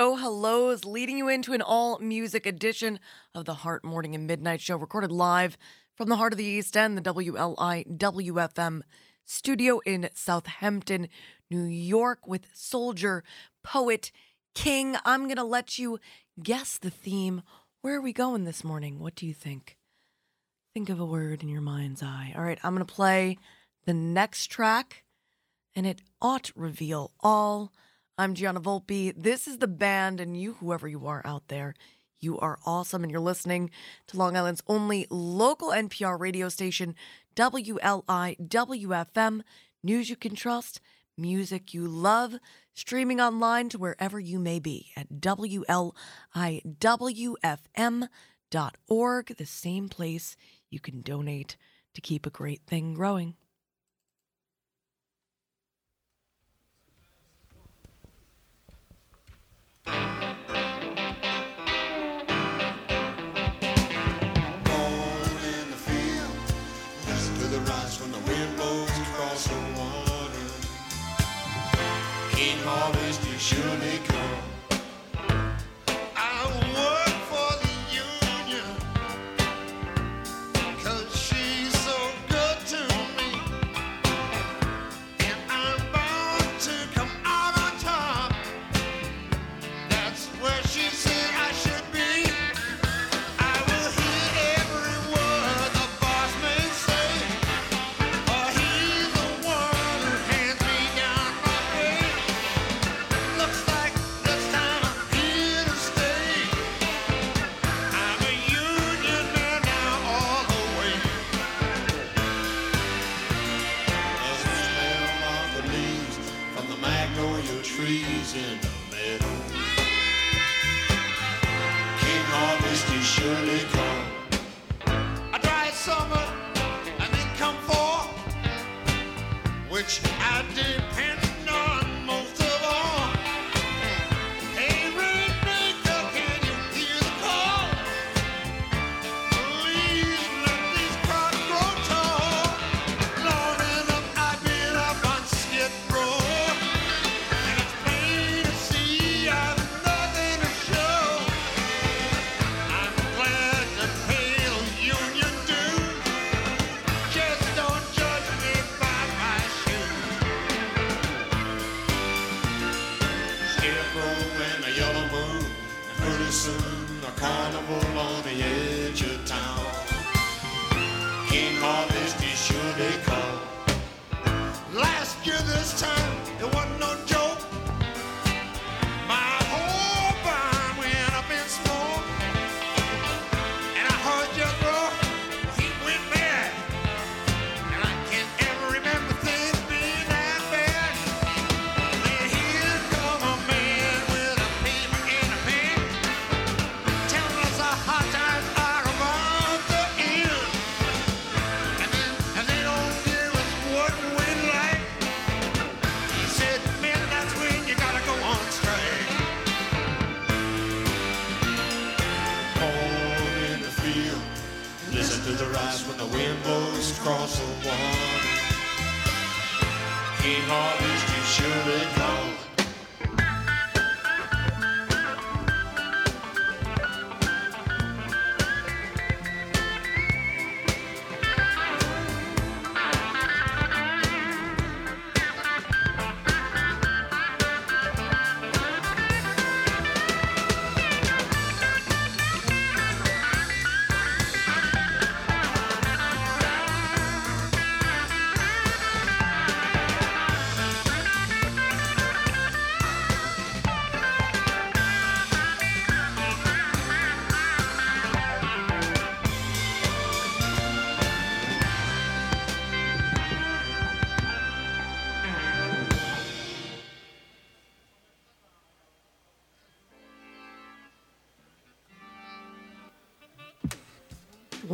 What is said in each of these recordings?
Oh Hellos leading you into an all music edition of the Heart Morning and Midnight Show, recorded live from the heart of the East End, the WLI WFM studio in Southampton, New York, with soldier, poet, king. I'm going to let you guess the theme. Where are we going this morning? What do you think? Think of a word in your mind's eye. All right, I'm going to play the next track, and it ought reveal all. I'm Gianna Volpe. This is the band, and you, whoever you are out there, you are awesome. And you're listening to Long Island's only local NPR radio station, WLIWFM. News you can trust, music you love, streaming online to wherever you may be at WLIWFM.org, the same place you can donate to keep a great thing growing.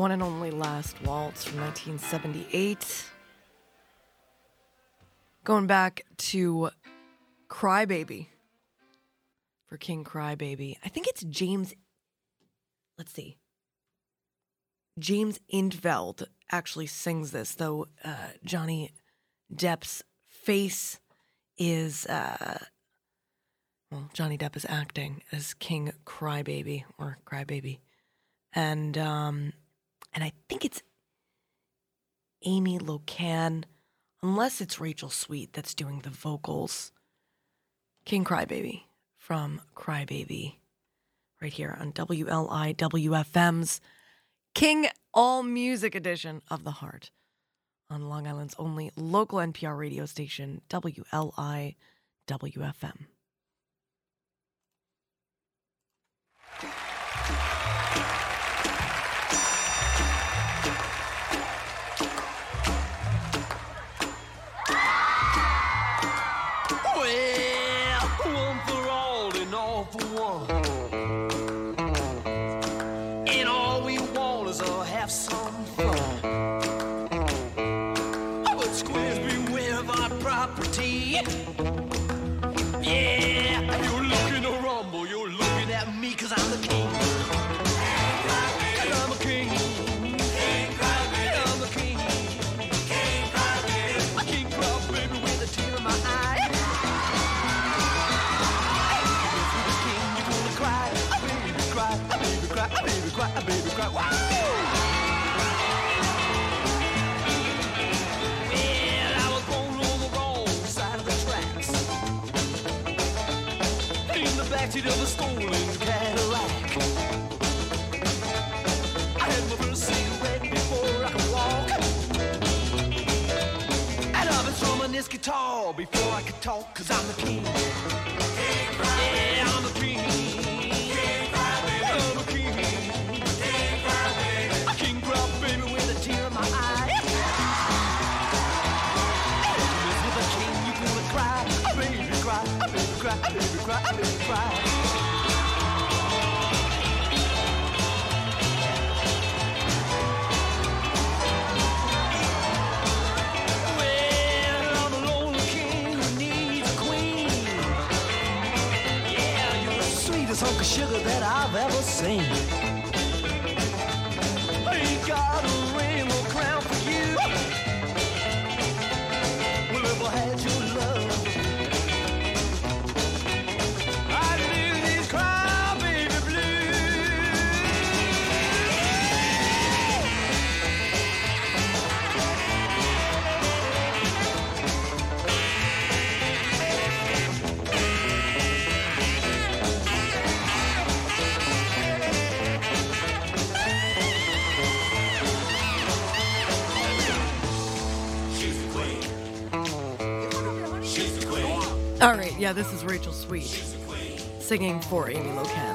one and only Last Waltz from 1978. Going back to Crybaby for King Crybaby. I think it's James, let's see. James Intveld actually sings this, though uh, Johnny Depp's face is, uh, well, Johnny Depp is acting as King Crybaby or Crybaby. And um, and I think it's Amy Locane, unless it's Rachel Sweet that's doing the vocals. King Crybaby from Crybaby, right here on WLIWFM's King All Music Edition of the Heart on Long Island's only local NPR radio station, WLIWFM. of a stolen Cadillac. I had my first cigarette before I could walk. And I've been strumming this guitar before I could talk, cause I'm the king. King é você. This is Rachel Sweet singing for Amy Locane.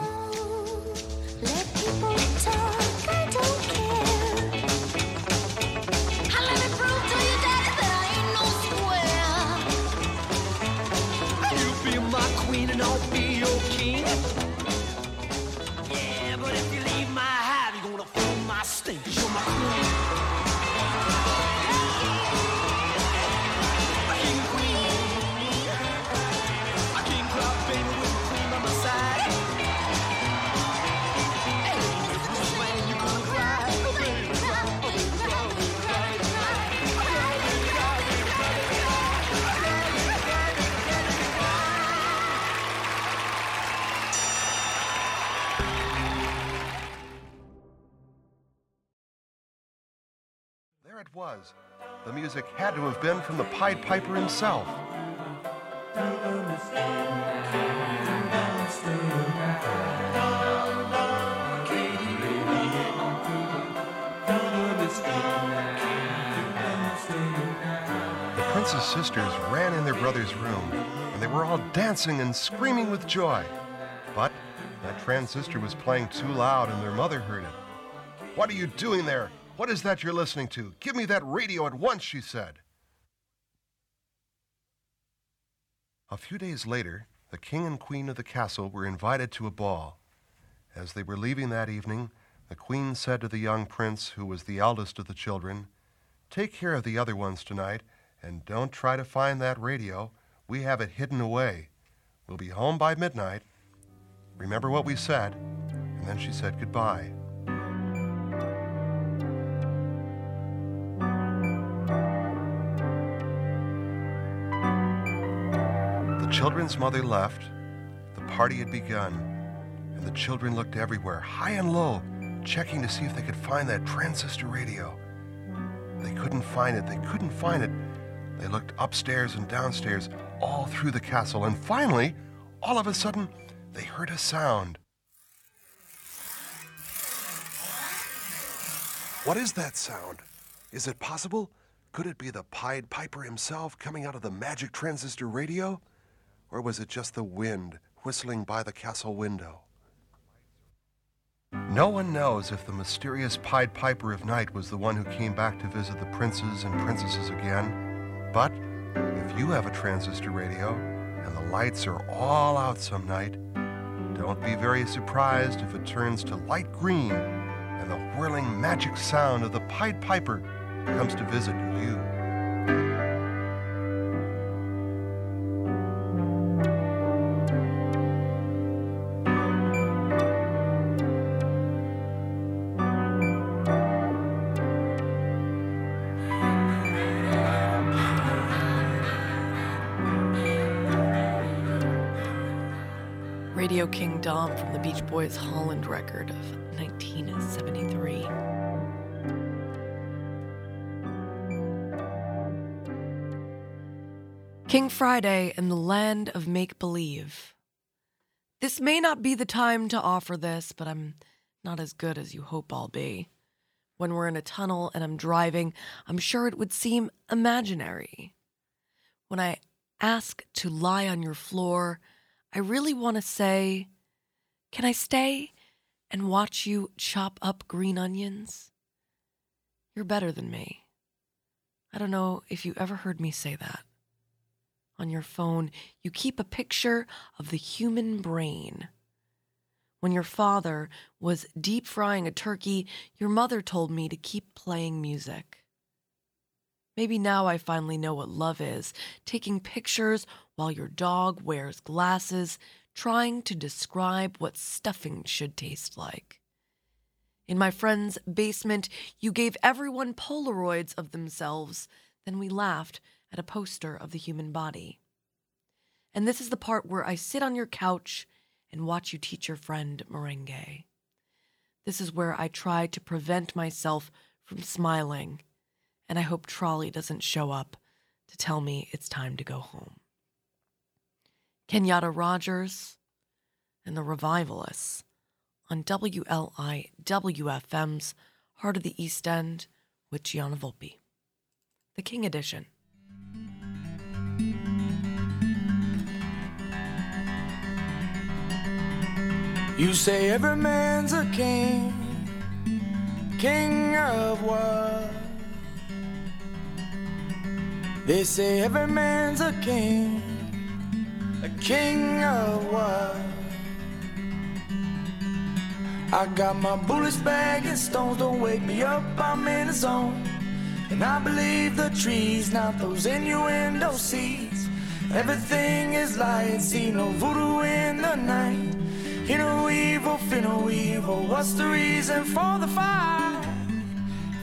From the Pied Piper himself. The prince's sisters ran in their brother's room, and they were all dancing and screaming with joy. But that transistor was playing too loud, and their mother heard it. What are you doing there? What is that you're listening to? Give me that radio at once, she said. A few days later, the king and queen of the castle were invited to a ball. As they were leaving that evening, the queen said to the young prince, who was the eldest of the children, Take care of the other ones tonight, and don't try to find that radio. We have it hidden away. We'll be home by midnight. Remember what we said? And then she said goodbye. Children's mother left. The party had begun, and the children looked everywhere, high and low, checking to see if they could find that transistor radio. They couldn't find it. They couldn't find it. They looked upstairs and downstairs, all through the castle, and finally, all of a sudden, they heard a sound. What is that sound? Is it possible? Could it be the Pied Piper himself coming out of the magic transistor radio? Or was it just the wind whistling by the castle window? No one knows if the mysterious Pied Piper of Night was the one who came back to visit the princes and princesses again. But if you have a transistor radio and the lights are all out some night, don't be very surprised if it turns to light green and the whirling magic sound of the Pied Piper comes to visit you. Boys Holland record of 1973. King Friday and the Land of Make Believe. This may not be the time to offer this, but I'm not as good as you hope I'll be. When we're in a tunnel and I'm driving, I'm sure it would seem imaginary. When I ask to lie on your floor, I really want to say, Can I stay and watch you chop up green onions? You're better than me. I don't know if you ever heard me say that. On your phone, you keep a picture of the human brain. When your father was deep frying a turkey, your mother told me to keep playing music. Maybe now I finally know what love is taking pictures while your dog wears glasses, trying to describe what stuffing should taste like. In my friend's basement, you gave everyone Polaroids of themselves, then we laughed at a poster of the human body. And this is the part where I sit on your couch and watch you teach your friend merengue. This is where I try to prevent myself from smiling, and I hope Trolley doesn't show up to tell me it's time to go home. Kenyatta Rogers, and the Revivalists on WLIWFM's Heart of the East End with Gianna Volpe. The King Edition. You say every man's a king, king of what? They say every man's a king a king of what? I got my bullets back and stones don't wake me up, I'm in the zone. And I believe the trees, not those innuendo seeds. Everything is light, see no voodoo in the night. Hear no evil, fear no oh, evil. What's the reason for the fight?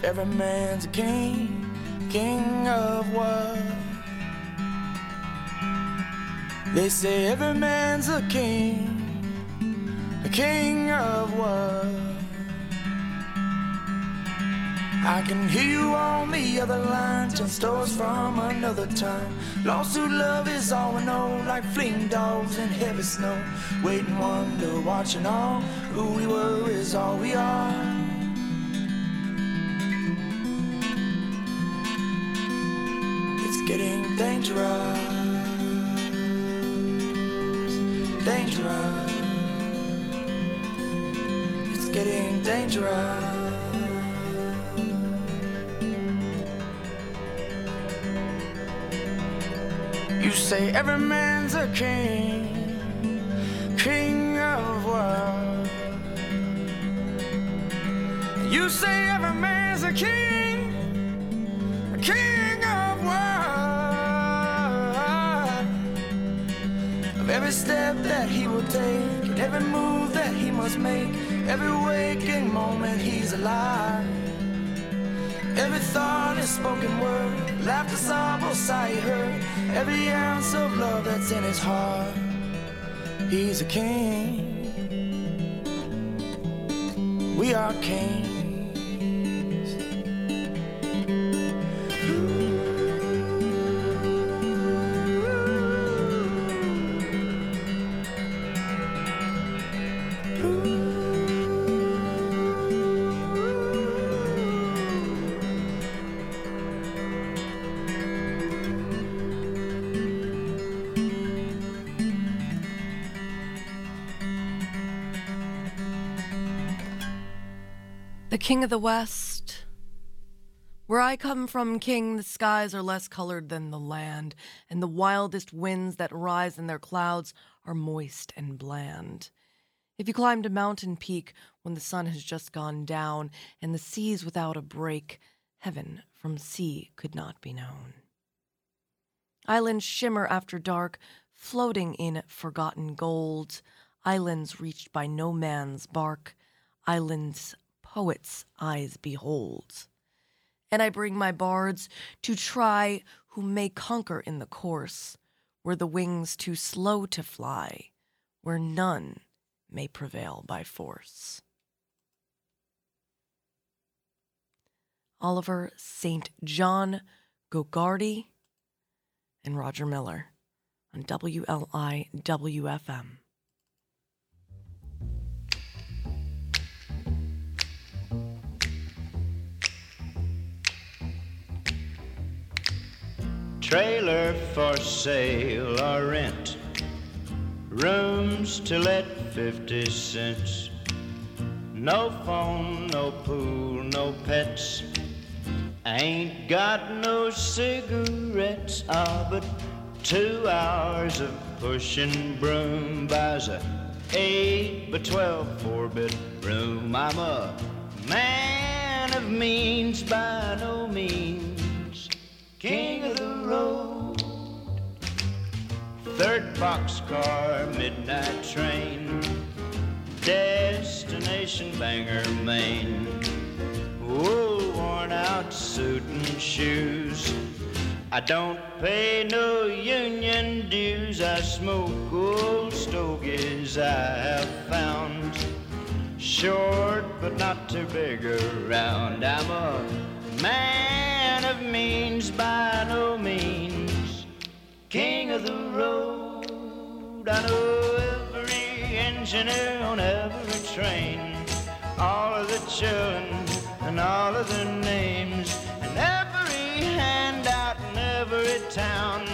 Every man's a king, king of what? They say every man's a king, a king of what? I can hear you on the other line, ten stories from another time. Lawsuit love is all we know, like fleeing dogs in heavy snow. Waiting, wonder, watching all. Who we were is all we are. It's getting dangerous, dangerous. It's getting dangerous. You say every man's a king, king of what? You say every man's a king, a king every step that he will take, every move that he must make, every waking moment he's alive. Every thought is spoken word, laughter, sorrow, sigh he heard. Every ounce of love that's in his heart, he's a king. We are kings. King of the West. Where I come from, King, the skies are less colored than the land, and the wildest winds that rise in their clouds are moist and bland. If you climbed a mountain peak when the sun has just gone down, and the seas without a break, heaven from sea could not be known. Islands shimmer after dark, floating in forgotten gold. Islands reached by no man's bark. Islands poets' eyes behold. And I bring my bards to try who may conquer in the course, where the wings too slow to fly, where none may prevail by force. Oliver St. John Gogarty and Roger Miller on WLI Trailer for sale or rent. Rooms to let 50 cents. No phone, no pool, no pets. Ain't got no cigarettes. Ah, but two hours of pushing broom buys a eight by twelve four bedroom. I'm a man of means by no means king of the road. Third boxcar, midnight train, destination Bangor, Maine. Wool worn out suit and shoes. I don't pay no union dues. I smoke old stogies I have found. Short but not too big around. I'm a Man of means by no means, king of the road. I know every engineer on every train, all of the children and all of their names, and every handout in every town,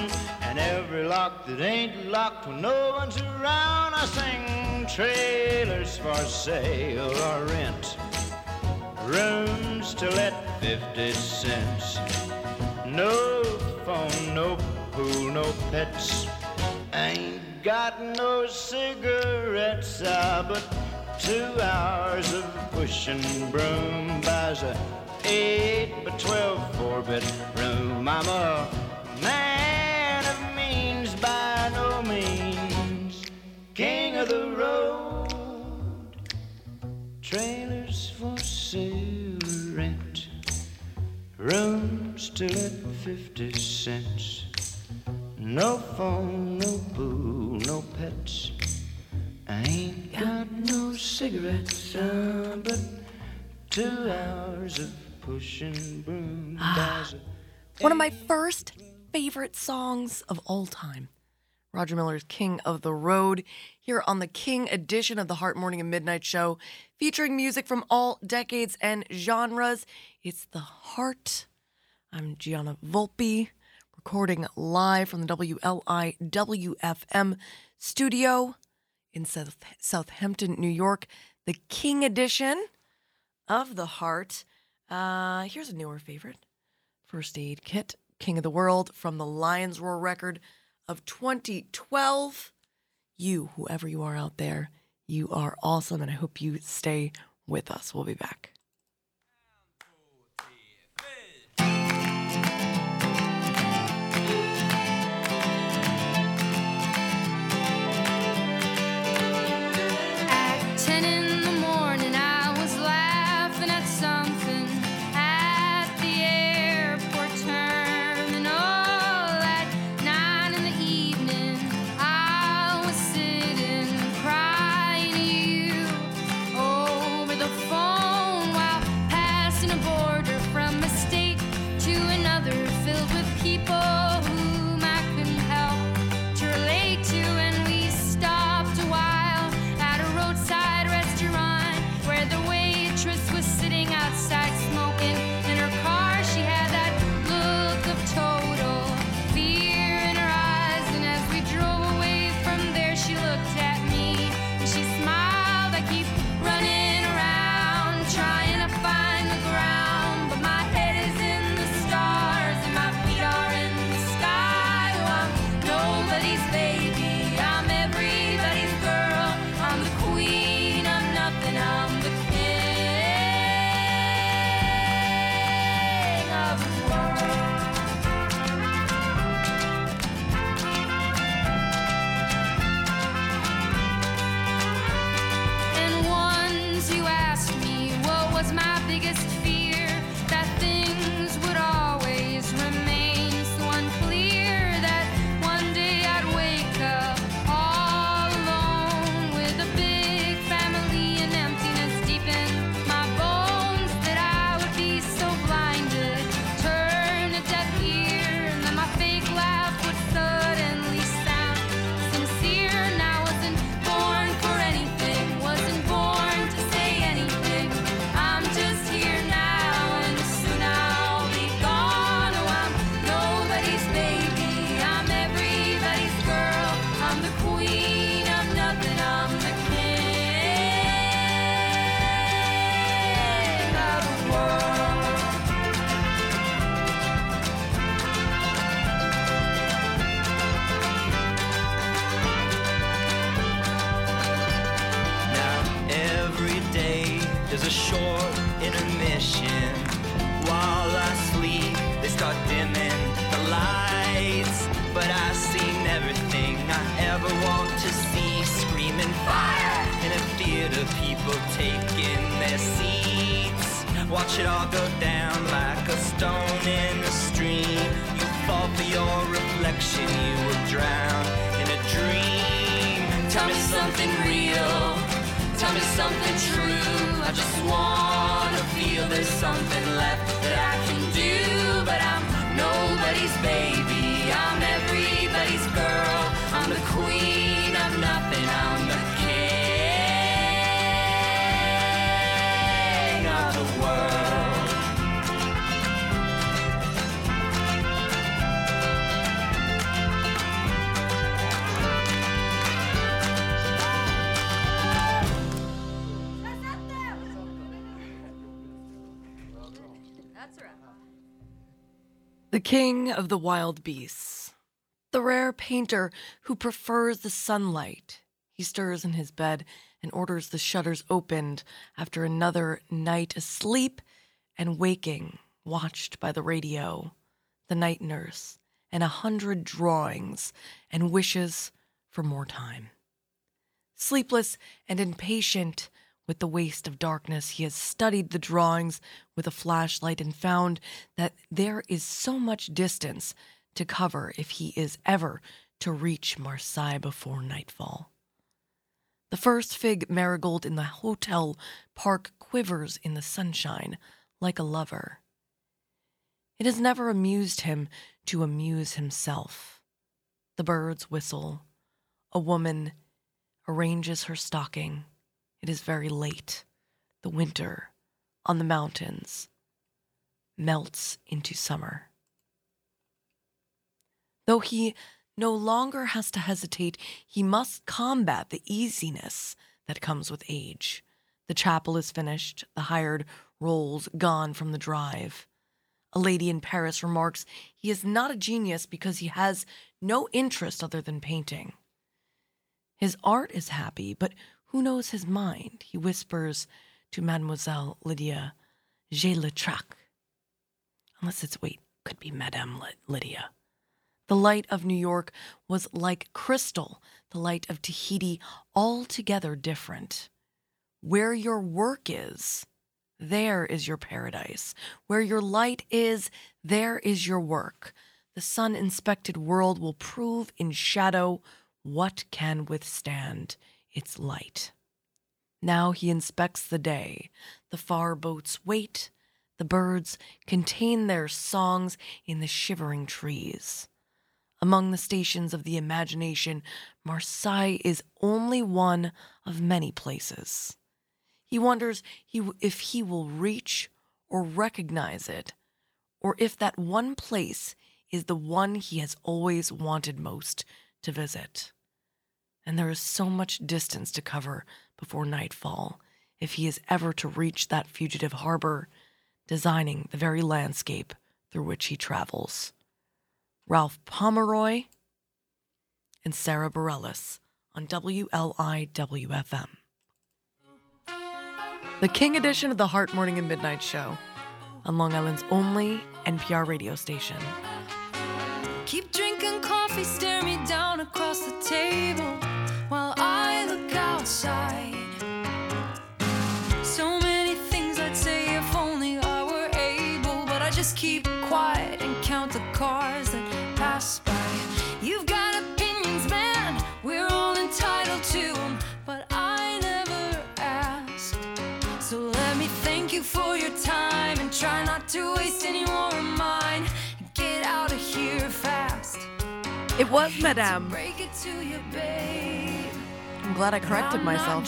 and every lock that ain't locked when no one's around. I sing trailers for sale or rent rooms to let 50 cents. No phone, no pool, no pets. Ain't got no cigarettes, ah, but two hours of pushing broom buys a eight by twelve four bedroom. I'm a man of means by no means, king of the road, trailer. Rooms still at 50 cents. No phone, no boo, no pets. I ain't got no cigarettes, uh, but two hours of pushing broom. Ah. One of my first favorite songs of all time. Roger Miller's King of the Road here on the King edition of the Heart Morning and Midnight Show, featuring music from all decades and genres. It's the Heart. I'm Gianna Volpe, recording live from the WLIWFM studio in South- Southampton, New York. The King edition of the Heart. Uh, here's a newer favorite First Aid Kit, King of the World from the Lions Roar record of 2012. You, whoever you are out there, you are awesome. And I hope you stay with us. We'll be back. Of the wild beasts, the rare painter who prefers the sunlight. He stirs in his bed and orders the shutters opened after another night asleep and waking, watched by the radio, the night nurse, and a hundred drawings and wishes for more time. Sleepless and impatient with the waste of darkness, he has studied the drawings with a flashlight and found that there is so much distance to cover if he is ever to reach Marseille before nightfall. The first fig marigold in the hotel park quivers in the sunshine like a lover. It has never amused him to amuse himself. The birds whistle. A woman arranges her stocking. It is very late. The winter on the mountains melts into summer. Though he no longer has to hesitate, he must combat the easiness that comes with age. The chapel is finished, the hired rolls gone from the drive. A lady in Paris remarks he is not a genius because he has no interest other than painting. His art is happy, but who knows his mind? He whispers to Mademoiselle Lydia, J'ai le trac. Unless it's, wait, could be Madame Ly- Lydia. The light of New York was like crystal, the light of Tahiti altogether different. Where your work is, there is your paradise. Where your light is, there is your work. The sun inspected world will prove in shadow what can withstand its light. Now he inspects the day. The far boats wait. The birds contain their songs in the shivering trees. Among the stations of the imagination, Marseille is only one of many places. He wonders he, if he will reach or recognize it, or if that one place is the one he has always wanted most to visit. And there is so much distance to cover before nightfall if he is ever to reach that fugitive harbor, designing the very landscape through which he travels. Ralph Pomeroy and Sara Bareilles on WLIWFM. The King edition of the Heart Morning and Midnight Show on Long Island's only NPR radio station. Keep drinking coffee, stare was Madame. Break it to you, babe. I'm glad I corrected myself.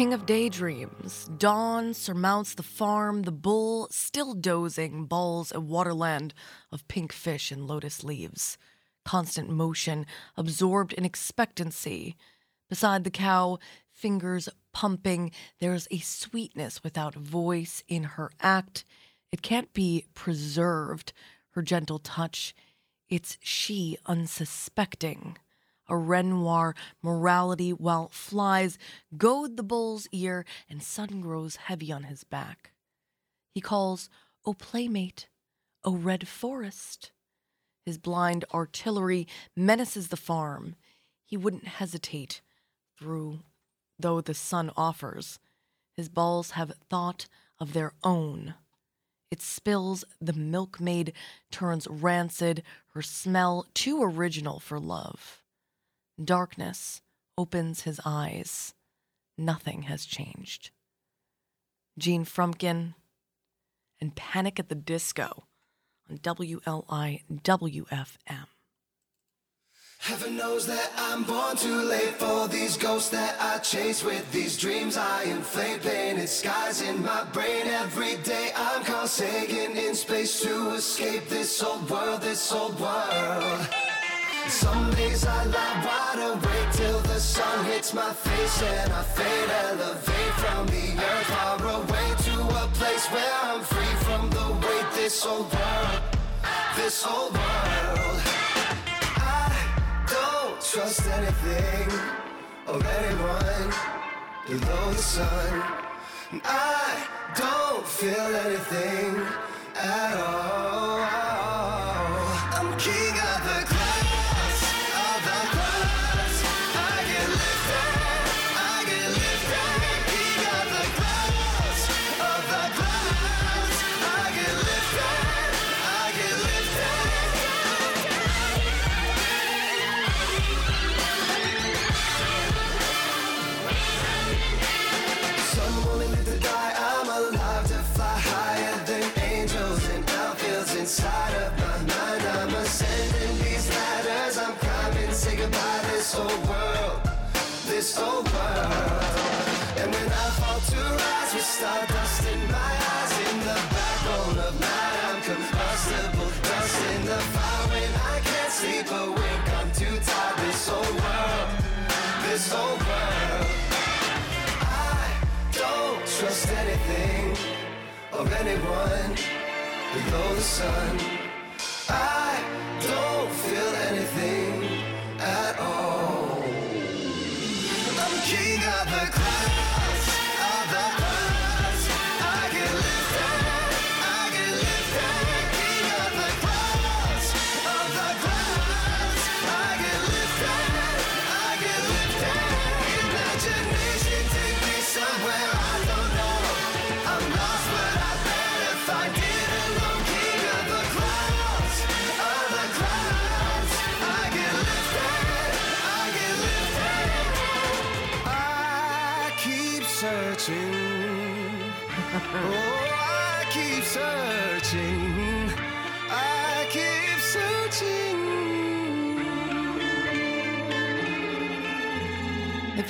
King of daydreams, dawn surmounts the farm, the bull still dozing, balls a waterland of pink fish and lotus leaves. Constant motion, absorbed in expectancy. Beside the cow, fingers pumping, there's a sweetness without voice in her act. It can't be preserved, her gentle touch. It's she unsuspecting a Renoir morality while flies goad the bull's ear and sun grows heavy on his back. He calls, O playmate, O red forest. His blind artillery menaces the farm. He wouldn't hesitate through though the sun offers. His balls have thought of their own. It spills, the milkmaid turns rancid, her smell too original for love. Darkness opens his eyes. Nothing has changed. Gene Frumkin and Panic at the Disco on WLIWFM. Heaven knows that I'm born too late for these ghosts that I chase with these dreams I inflate. Painted skies in my brain every day. I'm Carl Sagan in space to escape this old world, this old world. Some days I lie wide awake till the sun hits my face and I fade, elevate from the earth far away to a place where I'm free from the weight. This old world, this old world. I don't trust anything or anyone below the sun. I don't feel anything at all. Sun. I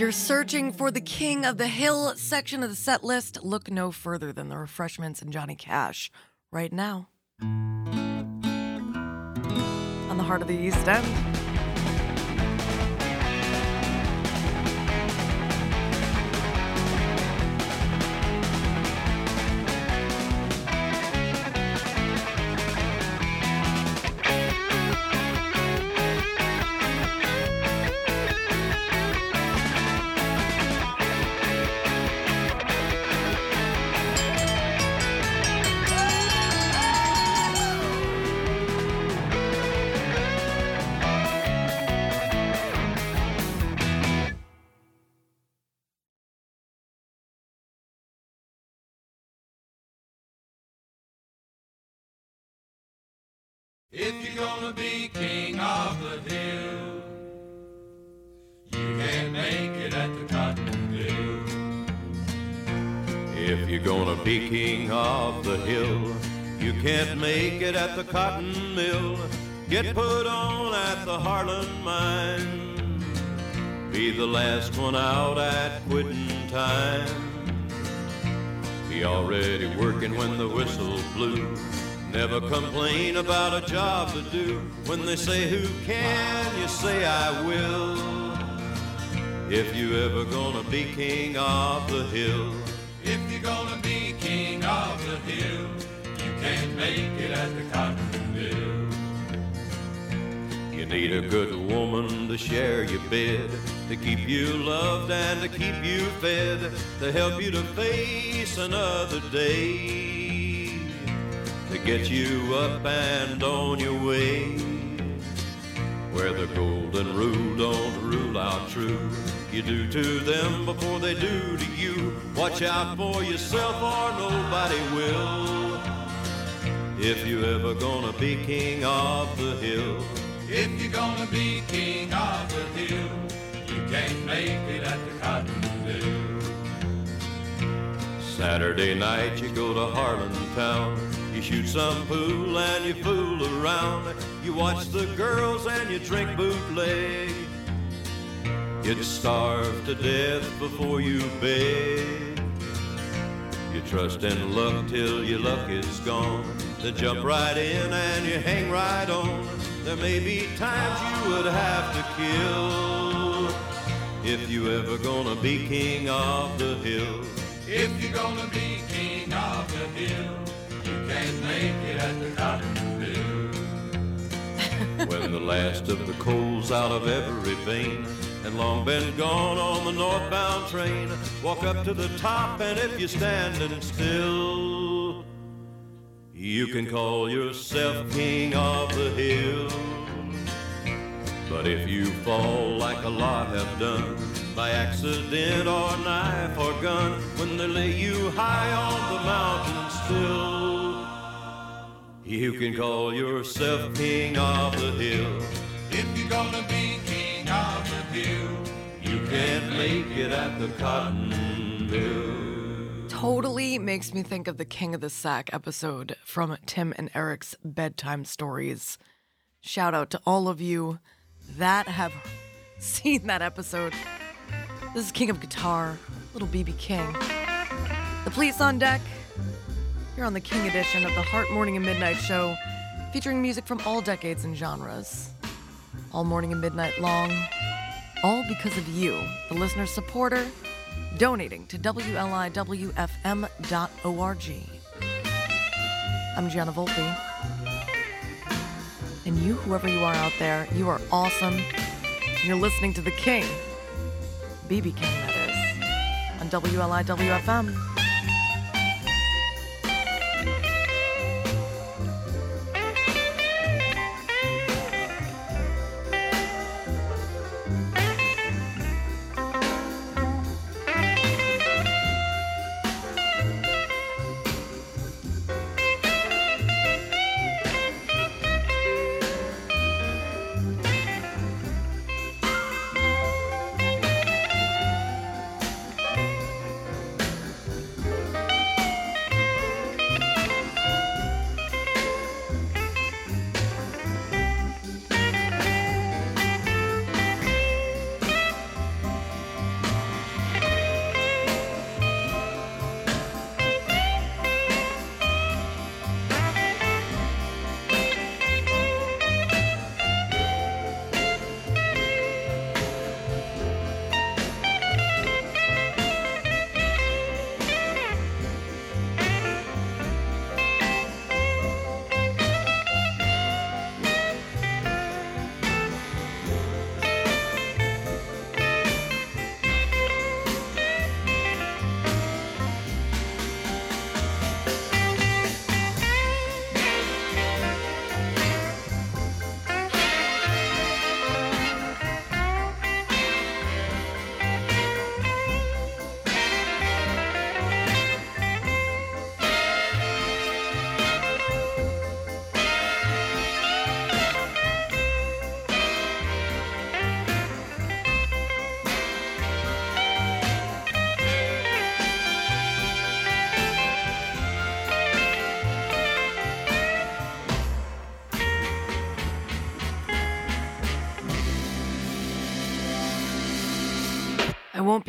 you're searching for the King of the Hill section of the set list, look no further than the refreshments and Johnny Cash right now. On the heart of the East End. If you're gonna be king of the hill, you can't make it at the cotton mill. If you're gonna be king of the hill, you can't make it at the cotton mill. Get put on at the Harlan mine. be the last one out at quitting time. Be already working when the whistle blew. Never complain about a job to do. When they say who can, you say I will. If you ever gonna be king of the hill. If you're gonna be king of the hill, you can't make it at the cotton mill. You need a good woman to share your bed, to keep you loved and to keep you fed, to help you to face another day, to get you up and on your way. Where the golden rule don't rule out true. You do to them before they do to you. Watch out for yourself or nobody will. If you ever gonna be king of the hill. If you're gonna be king of the hill, you can't make it at the cotton mill. Saturday night you go to Harlan Town. You shoot some pool and you fool around. You watch the girls and you drink bootleg. You'd starve to death before you beg. You trust in luck till your luck is gone. Then jump right in and you hang right on. There may be times you would have to kill. If you ever gonna be king of the hill. If you're gonna be king of the hill, can't make it at the cotton mill. when the last of the coal's out of every vein and long been gone on the northbound train. Walk up to the top, and if you're standing still, you can call yourself king of the hill. But if you fall like a lot have done, by accident or knife or gun, when they lay you high on the mountain still, you can call yourself king of the hill. If you're gonna be king of the hill, You can't make it at the cotton mill. Totally makes me think of the King of the Sack episode from Tim and Eric's Bedtime Stories. Shout out to all of you that have seen that episode. This is King of Guitar, little BB King. The police on deck. On the King edition of the Heart Morning and Midnight Show, featuring music from all decades and genres. All morning and midnight long, all because of you, the listener supporter, donating to WLIWFM.org. I'm Gianna Volpe. And you, whoever you are out there, you are awesome. You're listening to The King, BB King, that is, on WLIWFM.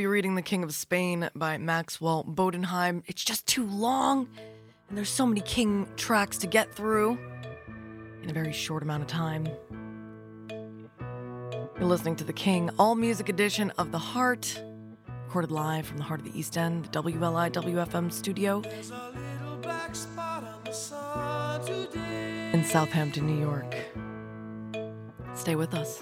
be reading The King of Spain by Maxwell Bodenheim. It's just too long, and there's so many King tracks to get through in a very short amount of time. You're listening to The King, all music edition of The Heart, recorded live from the heart of the East End, the WLI WFM studio in Southampton, New York. Stay with us.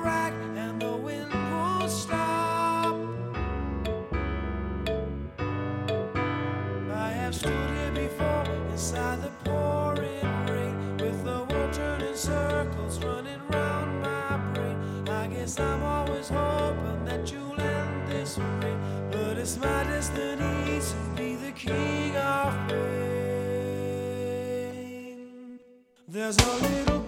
Yes, I'm always hoping that you'll end this way. But it's my destiny to be the king of pain. There's a little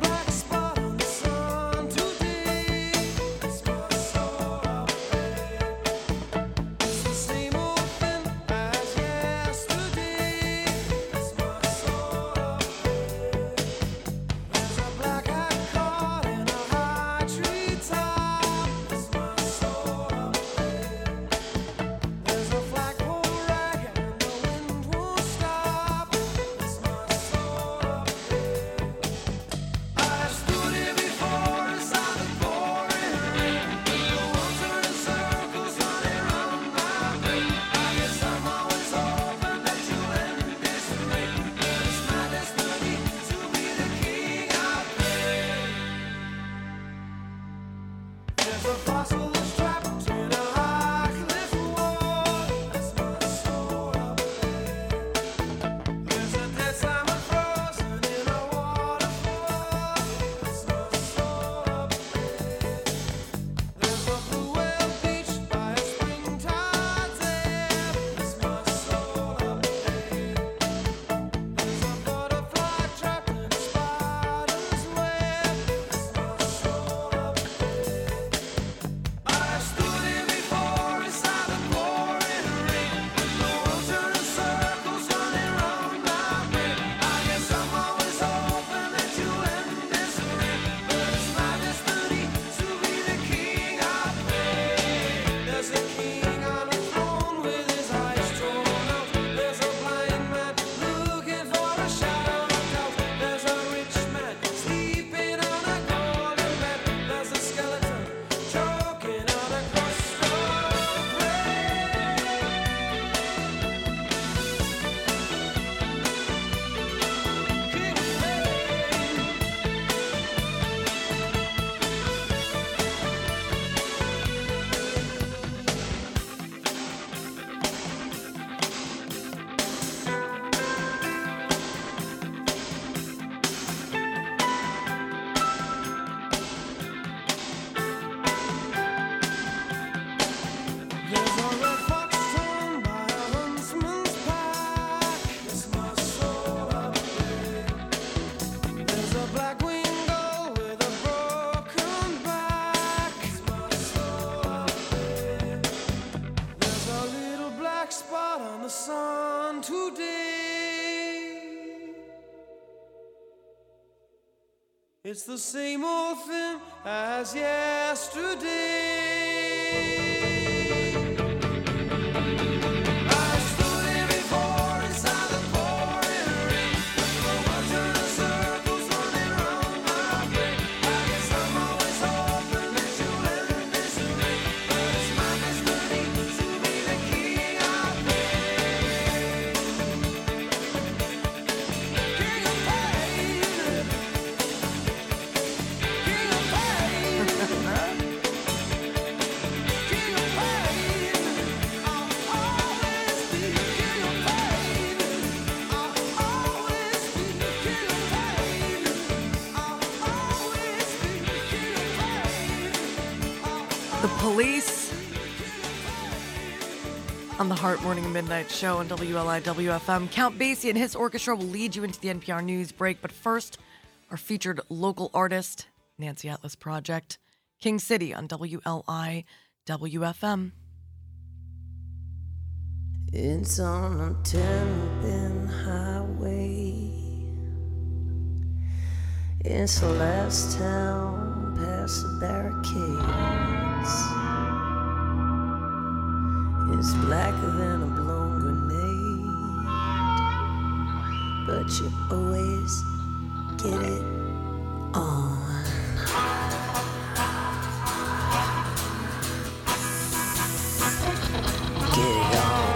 It's the same old thing as yesterday. Heart Morning and Midnight Show on WLIWFM. Count Basie and his orchestra will lead you into the NPR news break, but first, our featured local artist, Nancy Atlas Project, King City on WLIWFM. It's on a ten highway. It's the last town past the barricades is blacker than a blown grenade, but you always get it on. Get it on.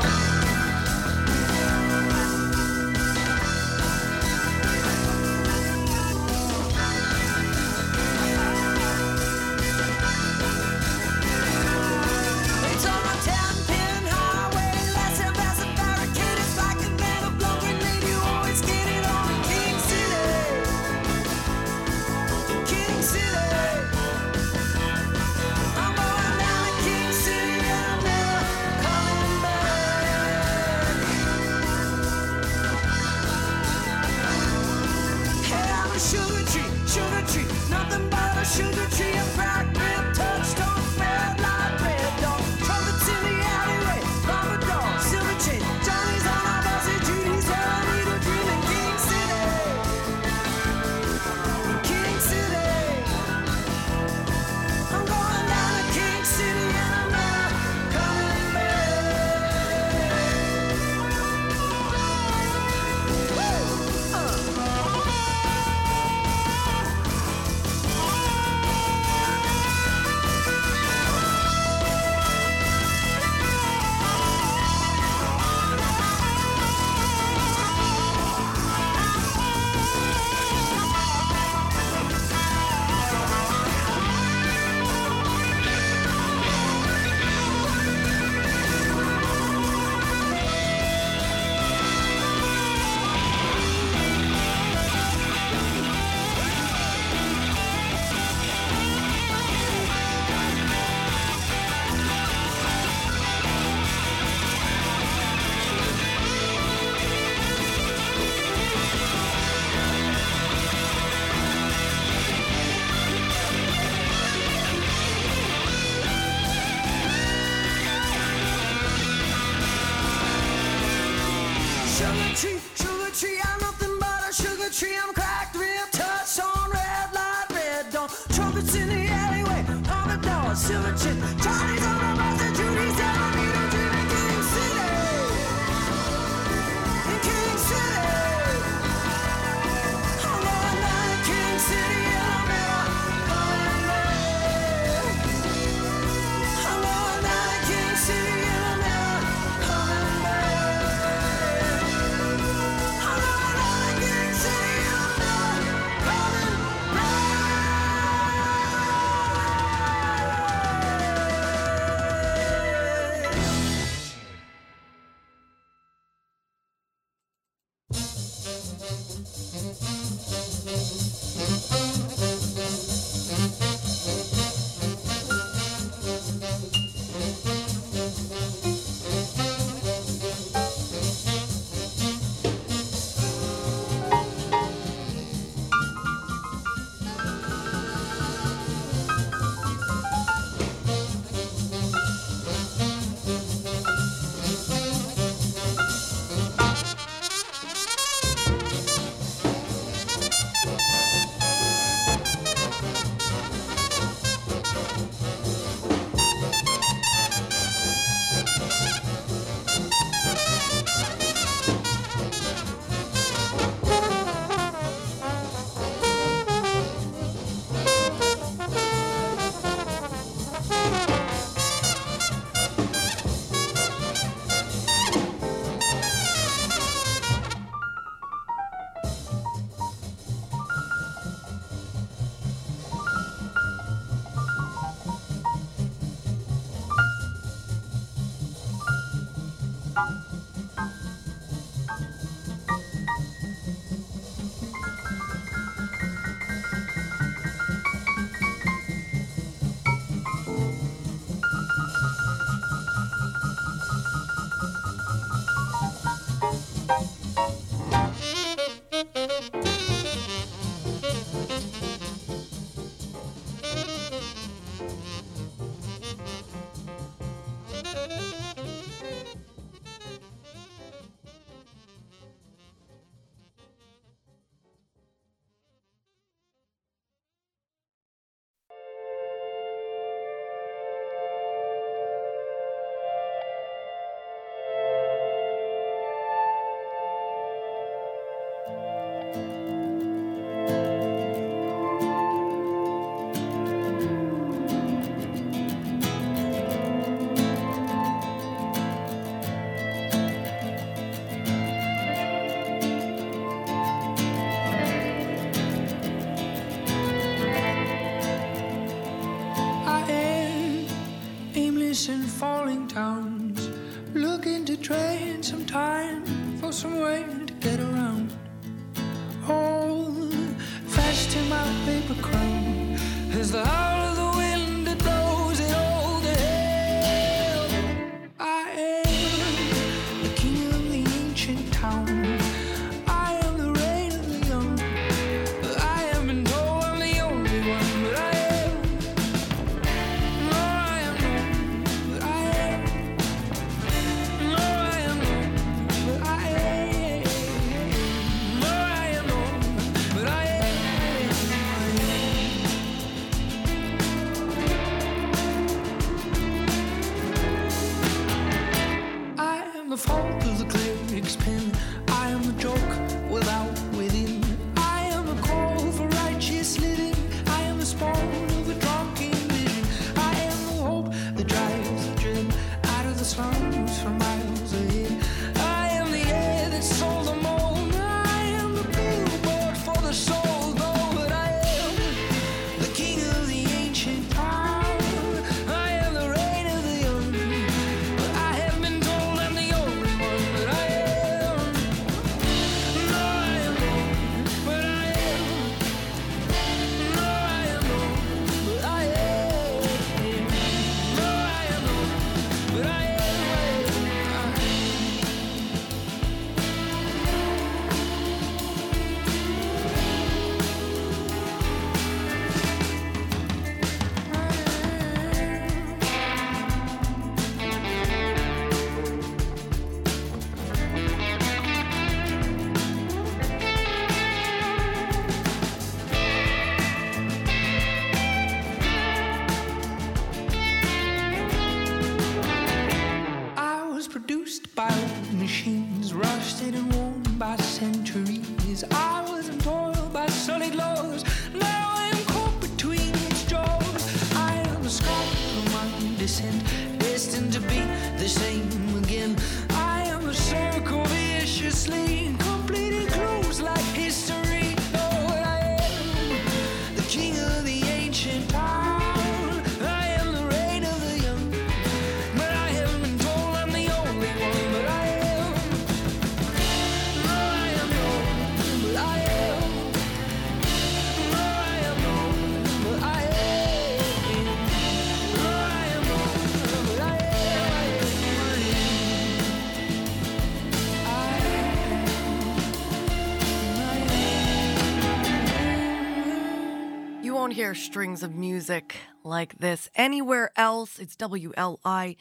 Hear strings of music like this anywhere else. It's WLIWFM,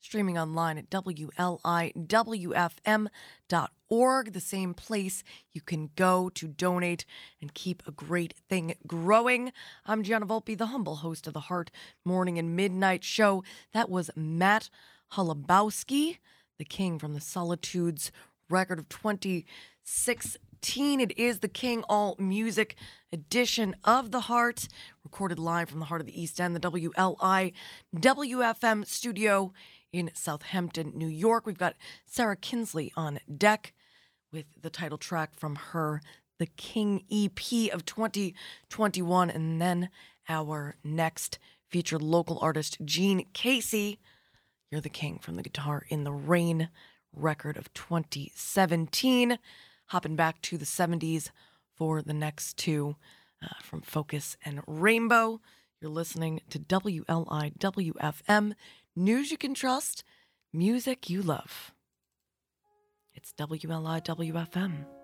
streaming online at WLIWFM.org, the same place you can go to donate and keep a great thing growing. I'm Gianna Volpe, the humble host of the Heart Morning and Midnight Show. That was Matt Holubowski, the king from the Solitudes record of 2016. It is the King All Music edition of The Heart, recorded live from the heart of the East End, the WLI WFM studio in Southampton, New York. We've got Sarah Kinsley on deck with the title track from her The King EP of 2021. And then our next featured local artist, Gene Casey. You're the King from the Guitar in the Rain record of 2017. Hopping back to the 70s for the next two uh, from Focus and Rainbow. You're listening to WLIWFM, news you can trust, music you love. It's WLI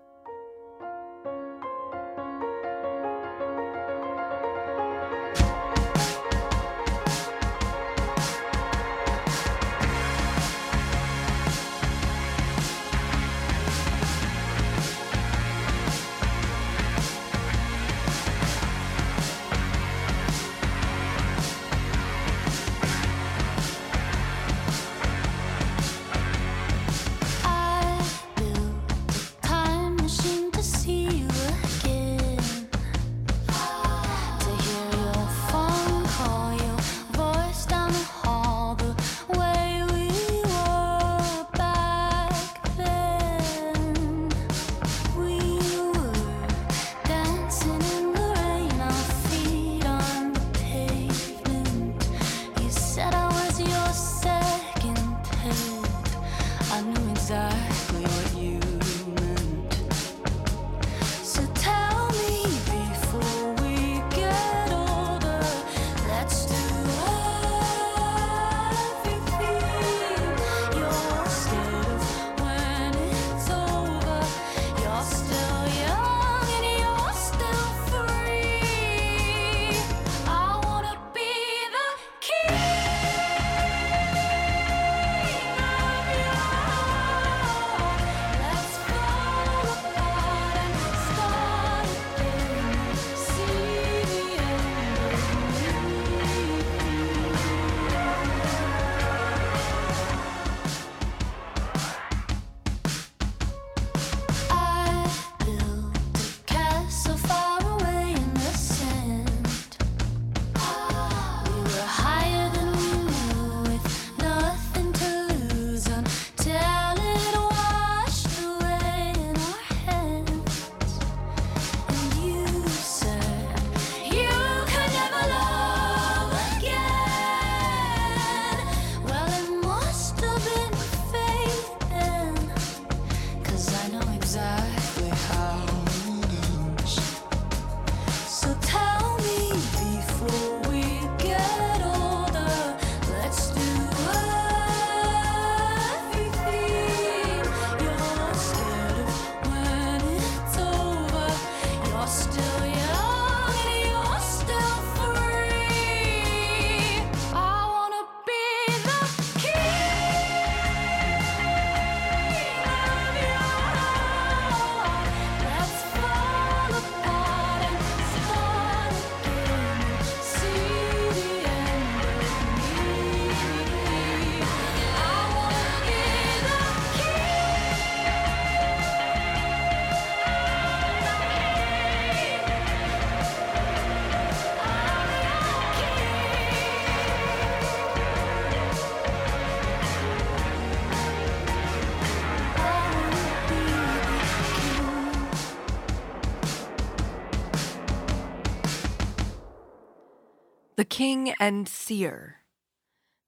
king and seer.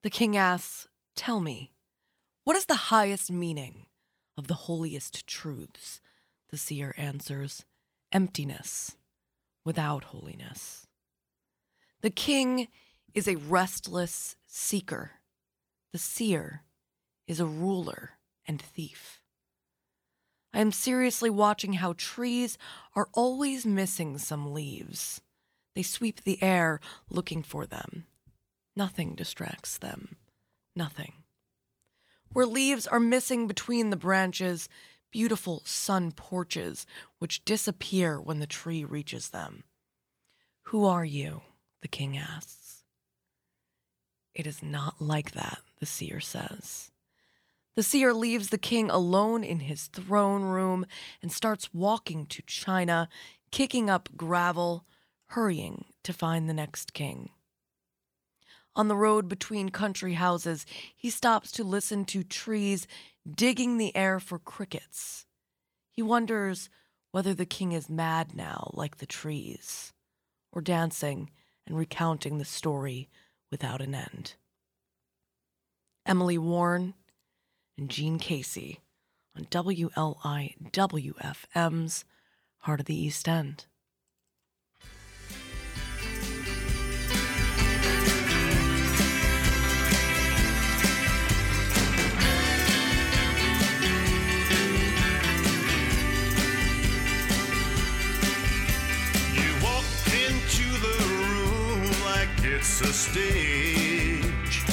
The king asks, Tell me, what is the highest meaning of the holiest truths? The seer answers, Emptiness without holiness. The king is a restless seeker. The seer is a ruler and thief. I am seriously watching how trees are always missing some leaves. They sweep the air looking for them. Nothing distracts them. Nothing. Where leaves are missing between the branches, beautiful sun porches which disappear when the tree reaches them. Who are you? the king asks. It is not like that, the seer says. The seer leaves the king alone in his throne room and starts walking to China, kicking up gravel, hurrying to find the next king. On the road between country houses, he stops to listen to trees digging the air for crickets. He wonders whether the king is mad now, like the trees, or dancing and recounting the story without an end. Emily Warren and Jean Casey on WLIWFM's Heart of the East End. It's a stage.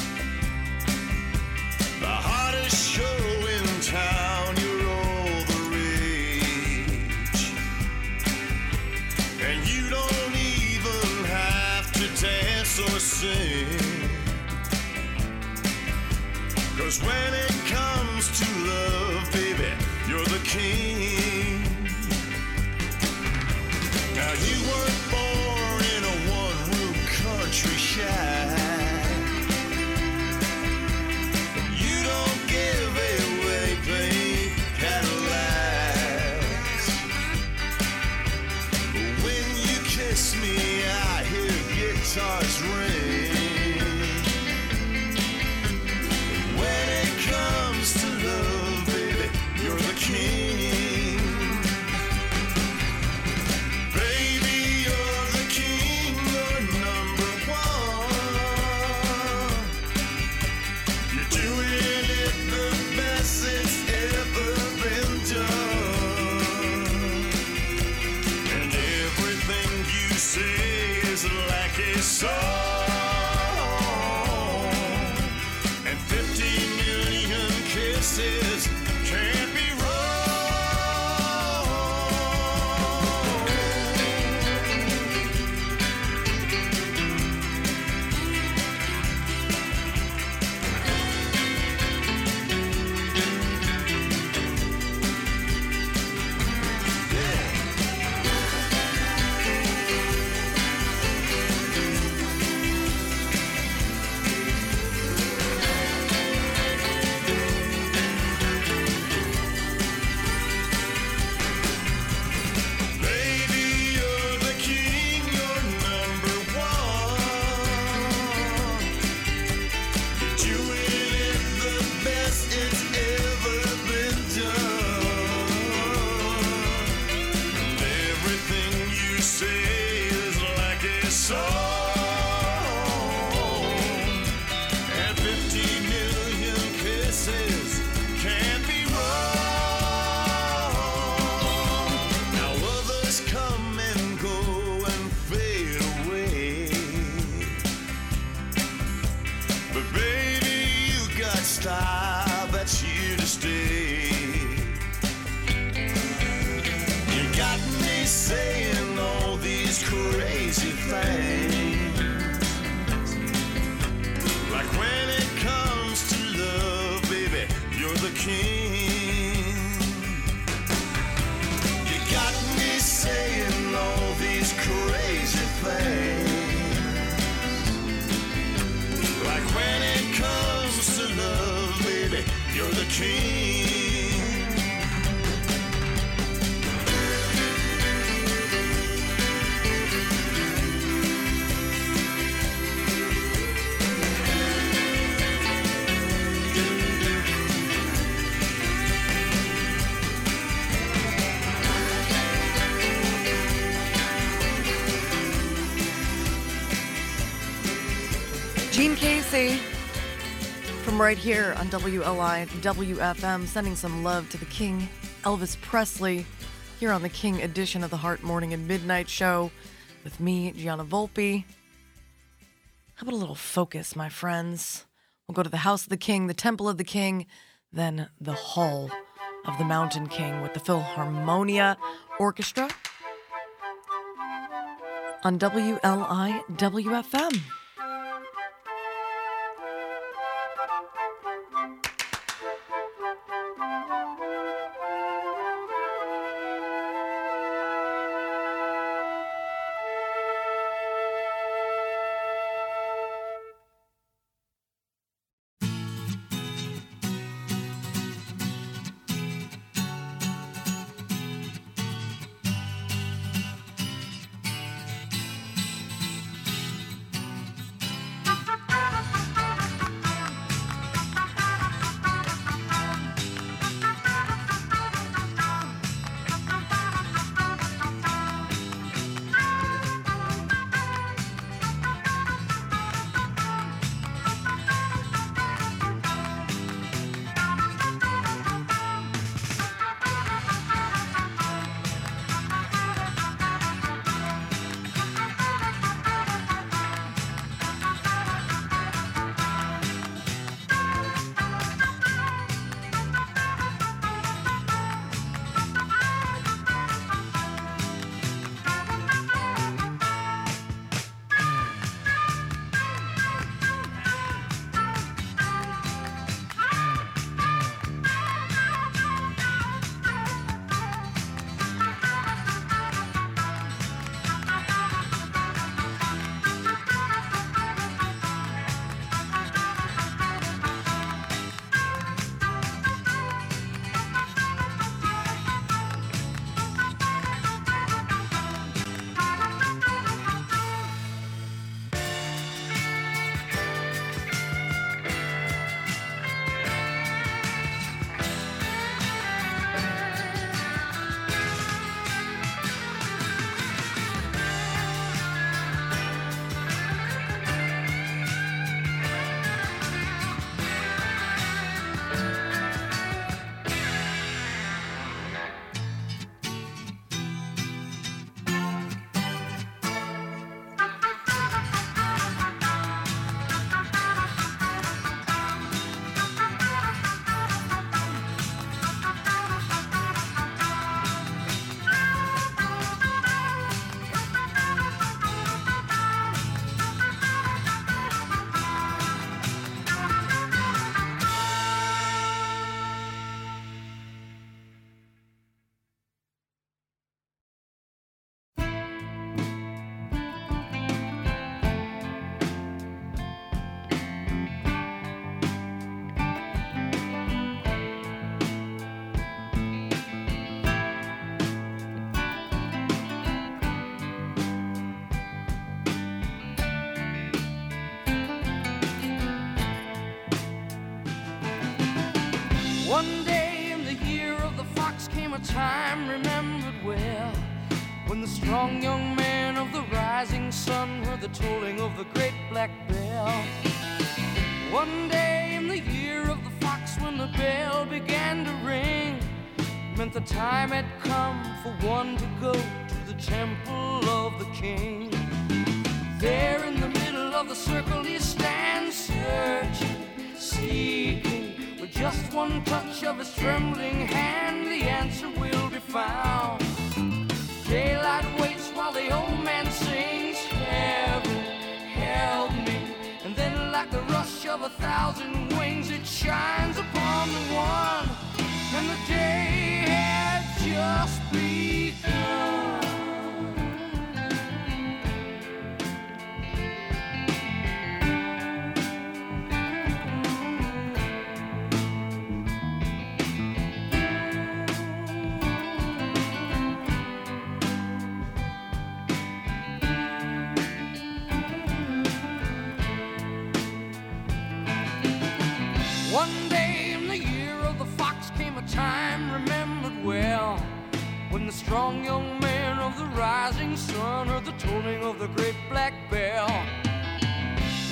The hottest show in town, you're all the rage. And you don't even have to dance or sing. Cause when it comes to love, baby, you're the king. Now you weren't guitars right here on WLI WFM, sending some love to the King, Elvis Presley, here on the King edition of the Heart Morning and Midnight Show with me, Gianna Volpe. How about a little focus, my friends? We'll go to the House of the King, the Temple of the King, then the Hall of the Mountain King with the Philharmonia Orchestra on WLI WFM. Strong young man of the rising sun heard the tolling of the great black bell. One day in the year of the fox when the bell began to ring meant the time had come for one to go to the temple of the king. There in the middle of the circle he stands searching, seeking. With just one touch of his trembling hand, the answer will be found. Daylight waits while the old man sings, Heaven, help me. And then, like the rush of a thousand wings, it shines upon the one. And the day had just begun. Strong young man of the rising sun heard the tolling of the great black bell.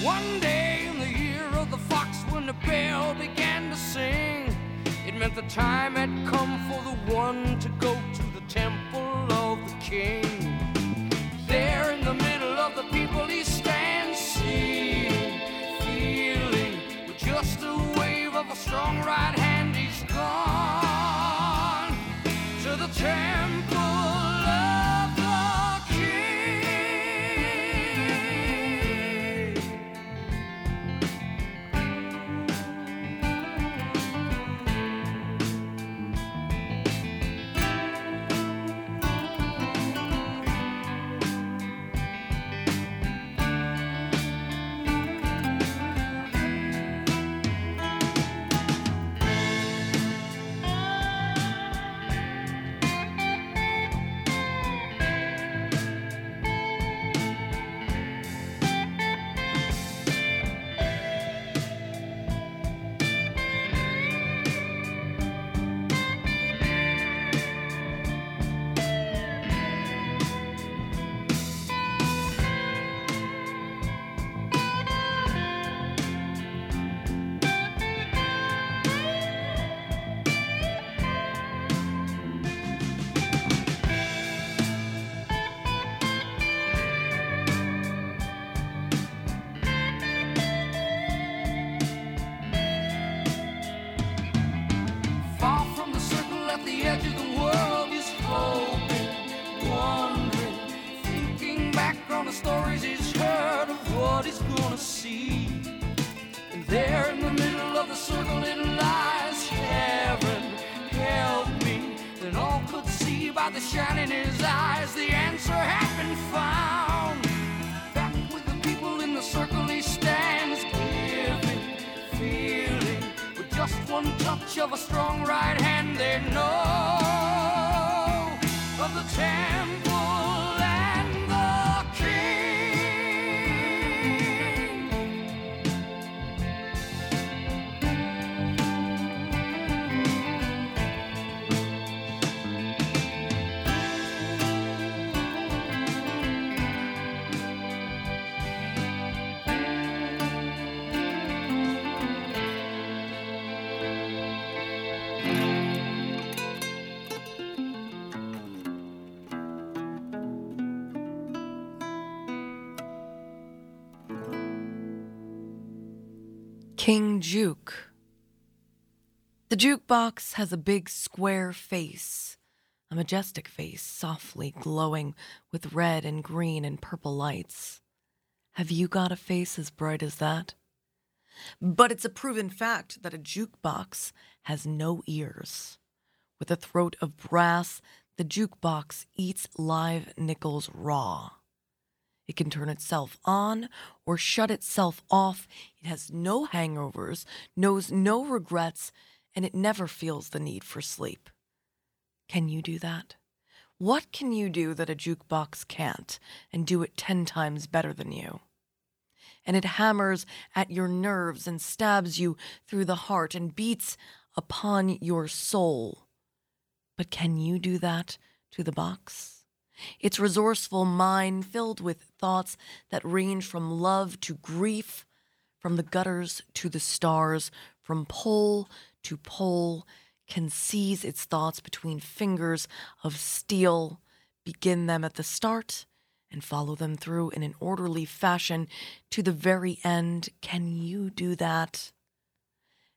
One day in the year of the fox, when the bell began to sing, it meant the time had come for the one to go to the temple of the king. There in the middle of the people he stands, seeing, feeling, with just a wave of a strong right hand, he's gone to the temple hand, they Juke. The jukebox has a big square face, a majestic face, softly glowing with red and green and purple lights. Have you got a face as bright as that? But it's a proven fact that a jukebox has no ears. With a throat of brass, the jukebox eats live nickels raw. It can turn itself on or shut itself off. It has no hangovers, knows no regrets, and it never feels the need for sleep. Can you do that? What can you do that a jukebox can't and do it 10 times better than you? And it hammers at your nerves and stabs you through the heart and beats upon your soul. But can you do that to the box? Its resourceful mind filled with thoughts that range from love to grief, from the gutters to the stars, from pole to pole, can seize its thoughts between fingers of steel, begin them at the start, and follow them through in an orderly fashion to the very end. Can you do that?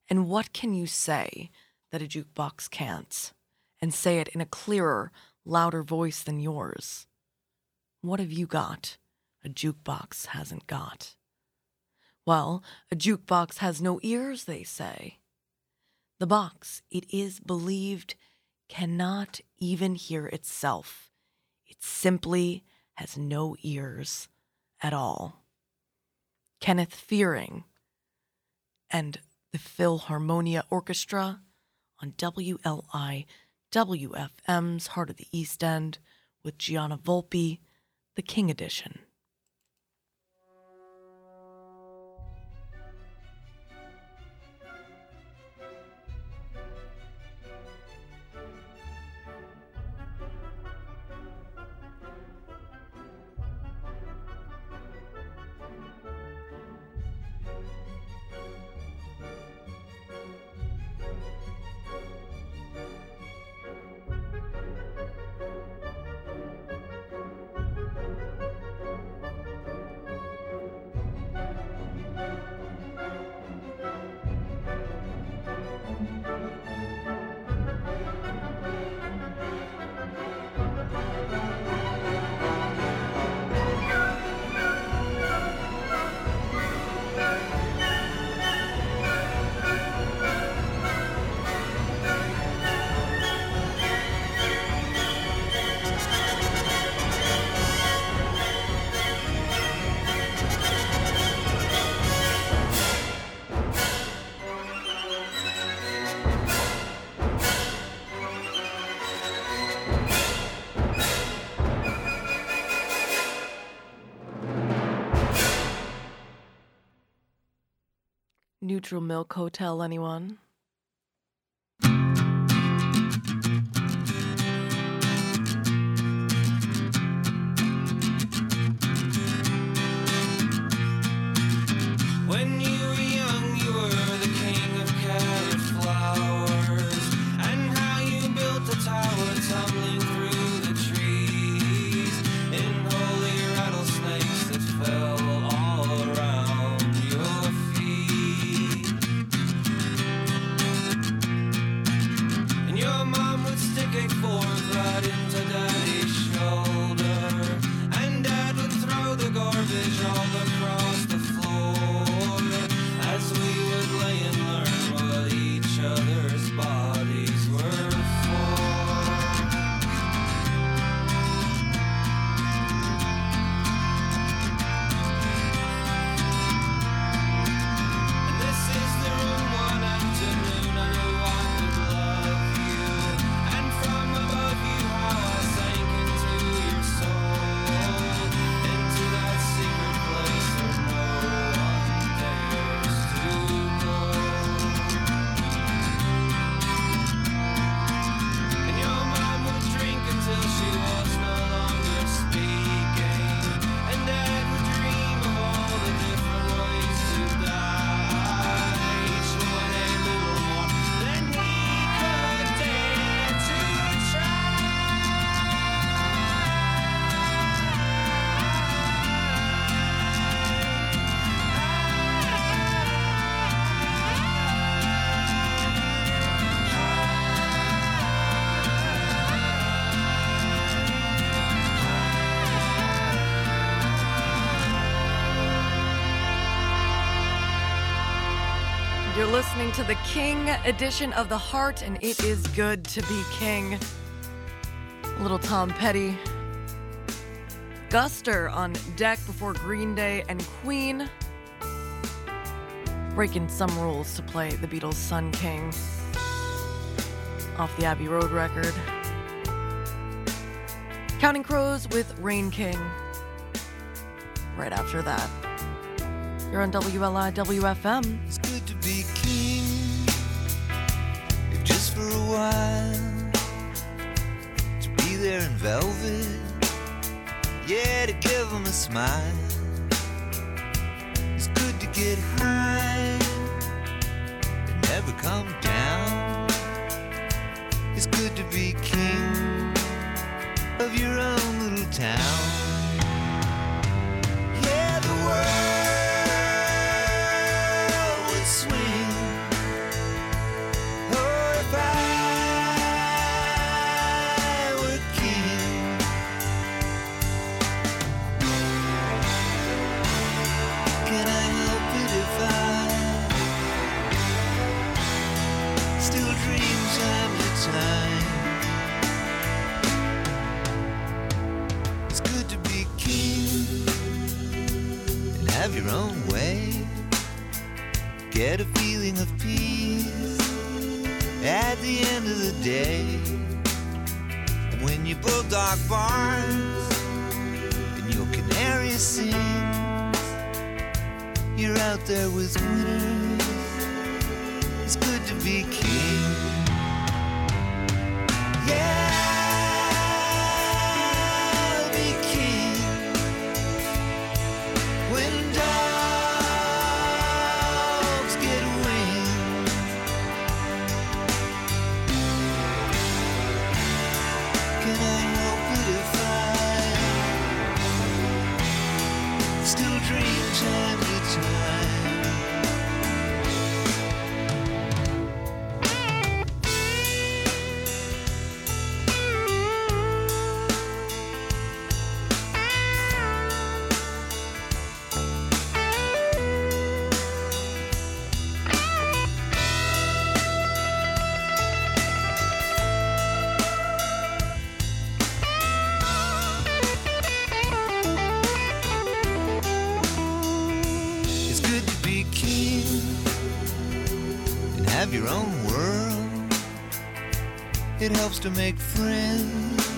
And what can you say that a jukebox can't? And say it in a clearer, louder voice than yours. What have you got a jukebox hasn't got? Well, a jukebox has no ears, they say. The box, it is believed, cannot even hear itself. It simply has no ears at all. Kenneth Fearing and the Philharmonia Orchestra on WLI WFM's Heart of the East End with Gianna Volpe, the King Edition. Neutral Milk Hotel, anyone? Listening to the King edition of The Heart, and it is good to be king. Little Tom Petty. Guster on deck before Green Day and Queen. Breaking some rules to play the Beatles' Sun King off the Abbey Road record. Counting Crows with Rain King right after that. You're on WLI WFM. To be king, if just for a while. To be there in velvet, yeah, to give them a smile. It's good to get high and never come down. It's good to be king of your own little town. Yeah, the world Get a feeling of peace at the end of the day. When your bulldog barks and your canary sings, you're out there with winners. It's good to be king. Yeah, to make friends.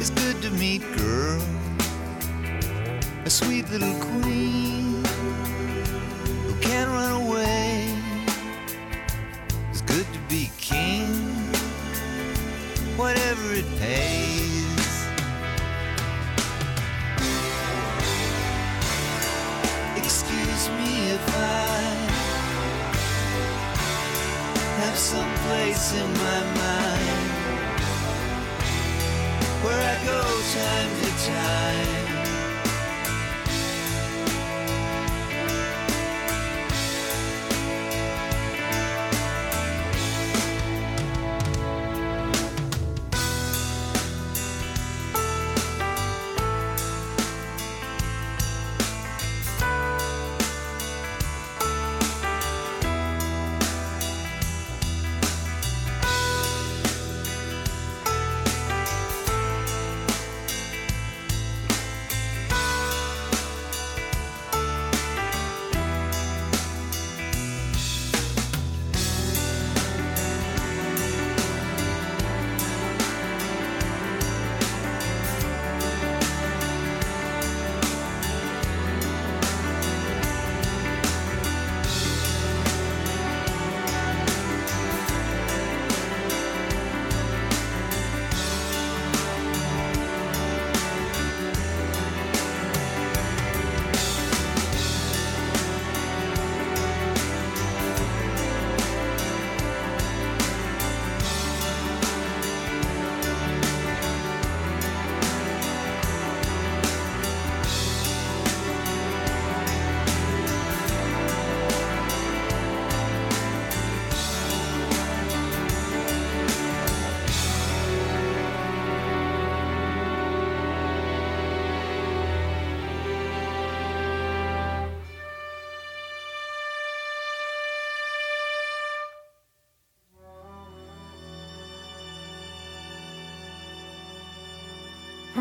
It's good to meet, girl, a sweet little queen who can't run away. It's good to be king, whatever it pays. Excuse me if I have some place in my mind. Time.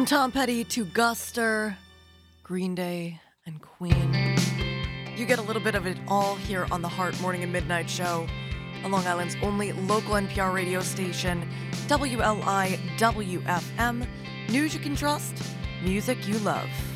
Tom Petty to Guster, Green Day, and Queen. You get a little bit of it all here on the Heart Morning and Midnight Show, on Long Island's only local NPR radio station, WLIWFM. News you can trust, music you love.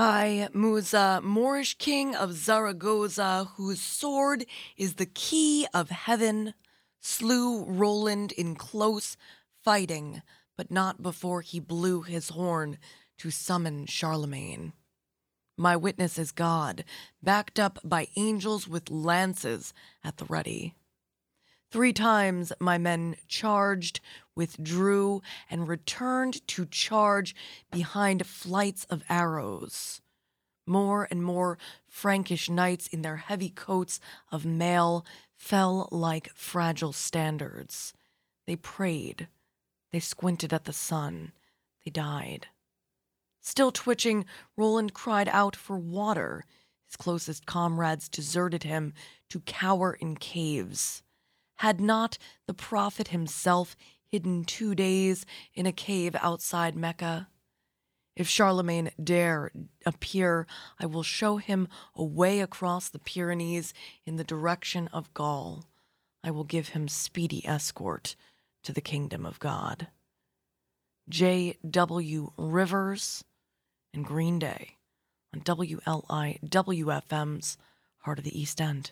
I, Musa, Moorish king of Zaragoza, whose sword is the key of heaven, slew Roland in close fighting, but not before he blew his horn to summon Charlemagne. My witness is God, backed up by angels with lances at the ready. Three times my men charged, withdrew, and returned to charge behind flights of arrows. More and more Frankish knights in their heavy coats of mail fell like fragile standards. They prayed. They squinted at the sun. They died. Still twitching, Roland cried out for water. His closest comrades deserted him to cower in caves. Had not the prophet himself hidden two days in a cave outside Mecca? If Charlemagne dare appear, I will show him a way across the Pyrenees in the direction of Gaul. I will give him speedy escort to the kingdom of God. J.W. Rivers and Green Day on WLI WFM's Heart of the East End.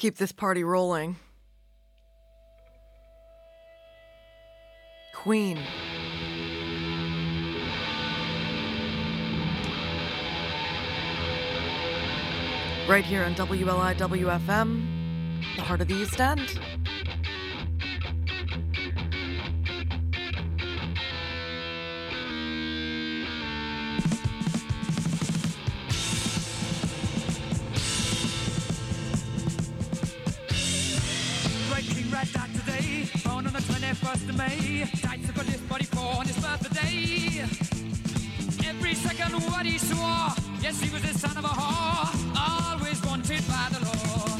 Keep this party rolling. Queen. Right here on WLIW-FM, the heart of the East End. Yes, he was the son of a whore, always wanted by the law.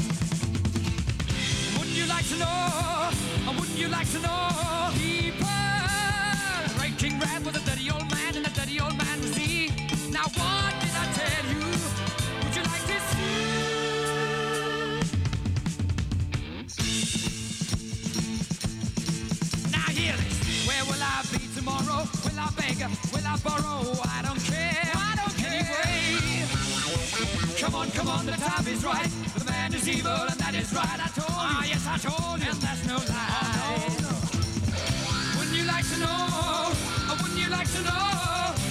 Wouldn't you like to know? Wouldn't you like to know? one, the time is right. The man is evil, and that is right. I told you. Ah, yes, I told you. And that's no lie. Oh, no. Wouldn't you like to know? Oh, wouldn't you like to know?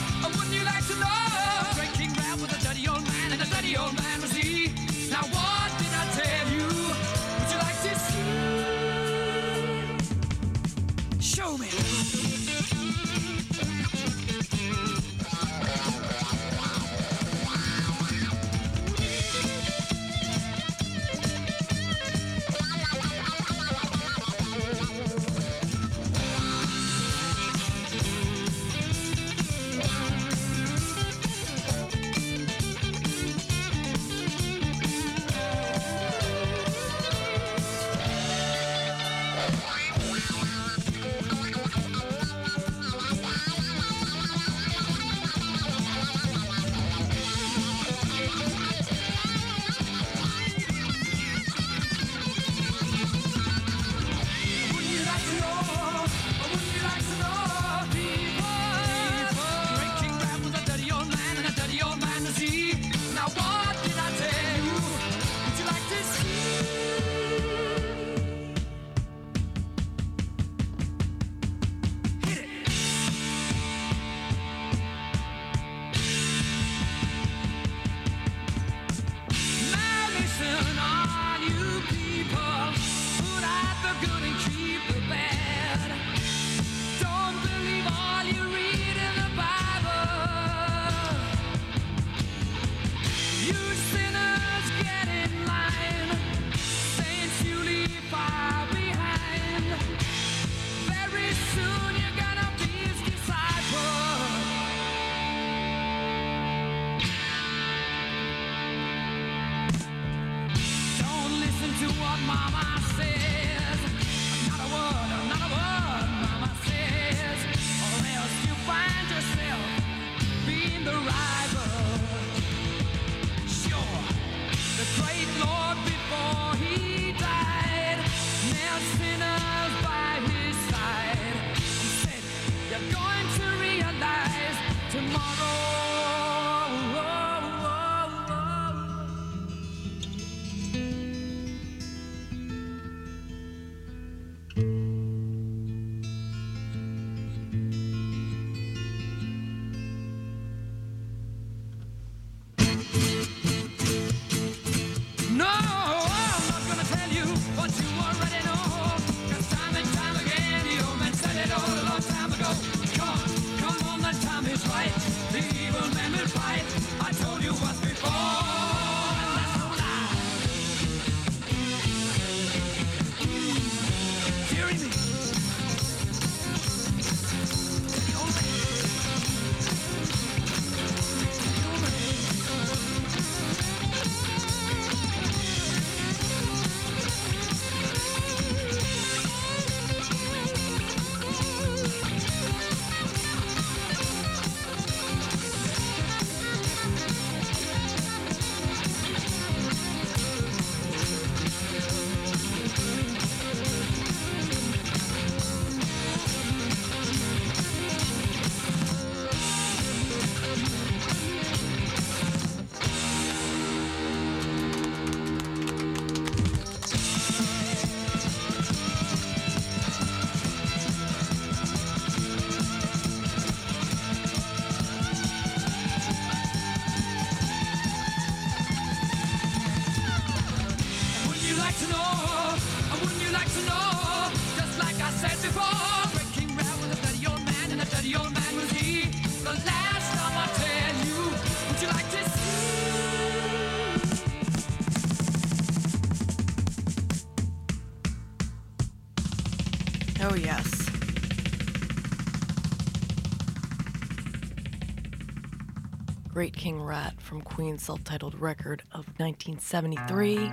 Great King Rat from Queen's self titled record of 1973.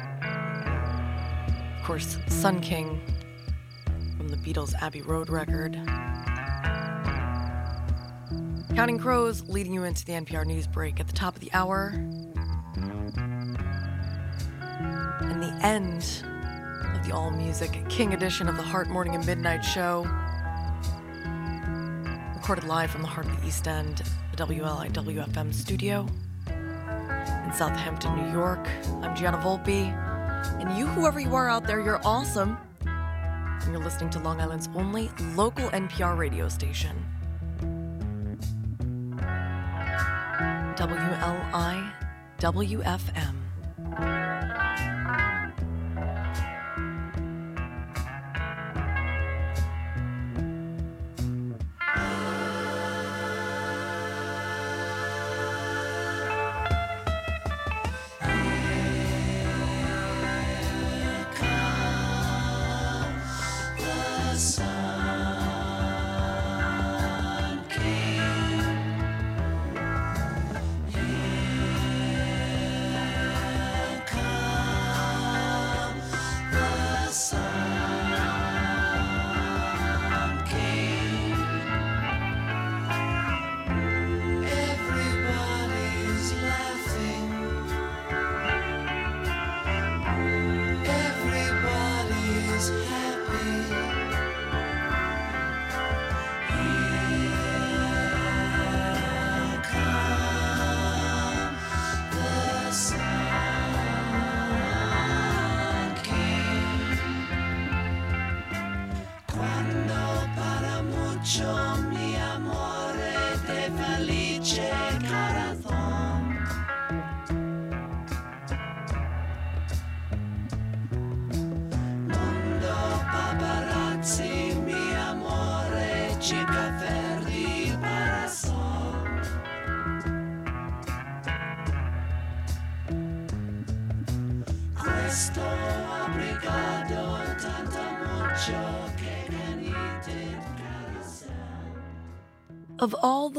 Of course, Sun King from the Beatles' Abbey Road record. Counting Crows leading you into the NPR news break at the top of the hour. And the end of the all music King edition of the Heart Morning and Midnight Show. Recorded live from the heart of the East End, the WLI studio in Southampton, New York. I'm Gianna Volpe. And you, whoever you are out there, you're awesome. And you're listening to Long Island's only local NPR radio station. WLI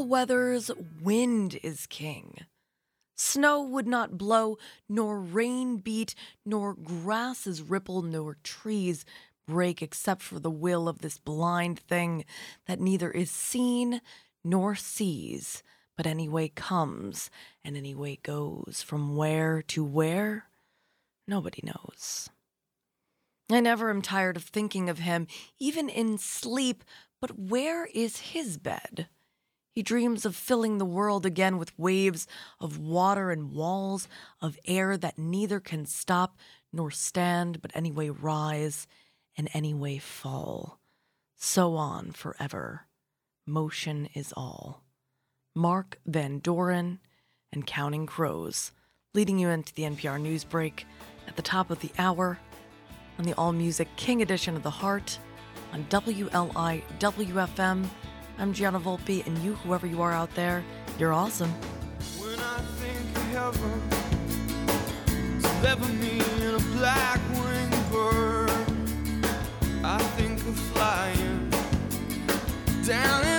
weathers, wind is king. Snow would not blow, nor rain beat, nor grasses ripple, nor trees break, except for the will of this blind thing that neither is seen nor sees, but anyway comes and anyway goes. From where to where? Nobody knows. I never am tired of thinking of him, even in sleep, but where is his bed? He dreams of filling the world again with waves of water and walls of air that neither can stop nor stand, but anyway rise and anyway fall. So on forever. Motion is all. Mark Van Doren and Counting Crows, leading you into the NPR news break at the top of the hour on the All Music King edition of The Heart on WLI WFM. I'm Gianna Volpe, and you, whoever you are out there, you're awesome. When I think of heaven, deliver me in a black winged bird. I think of flying down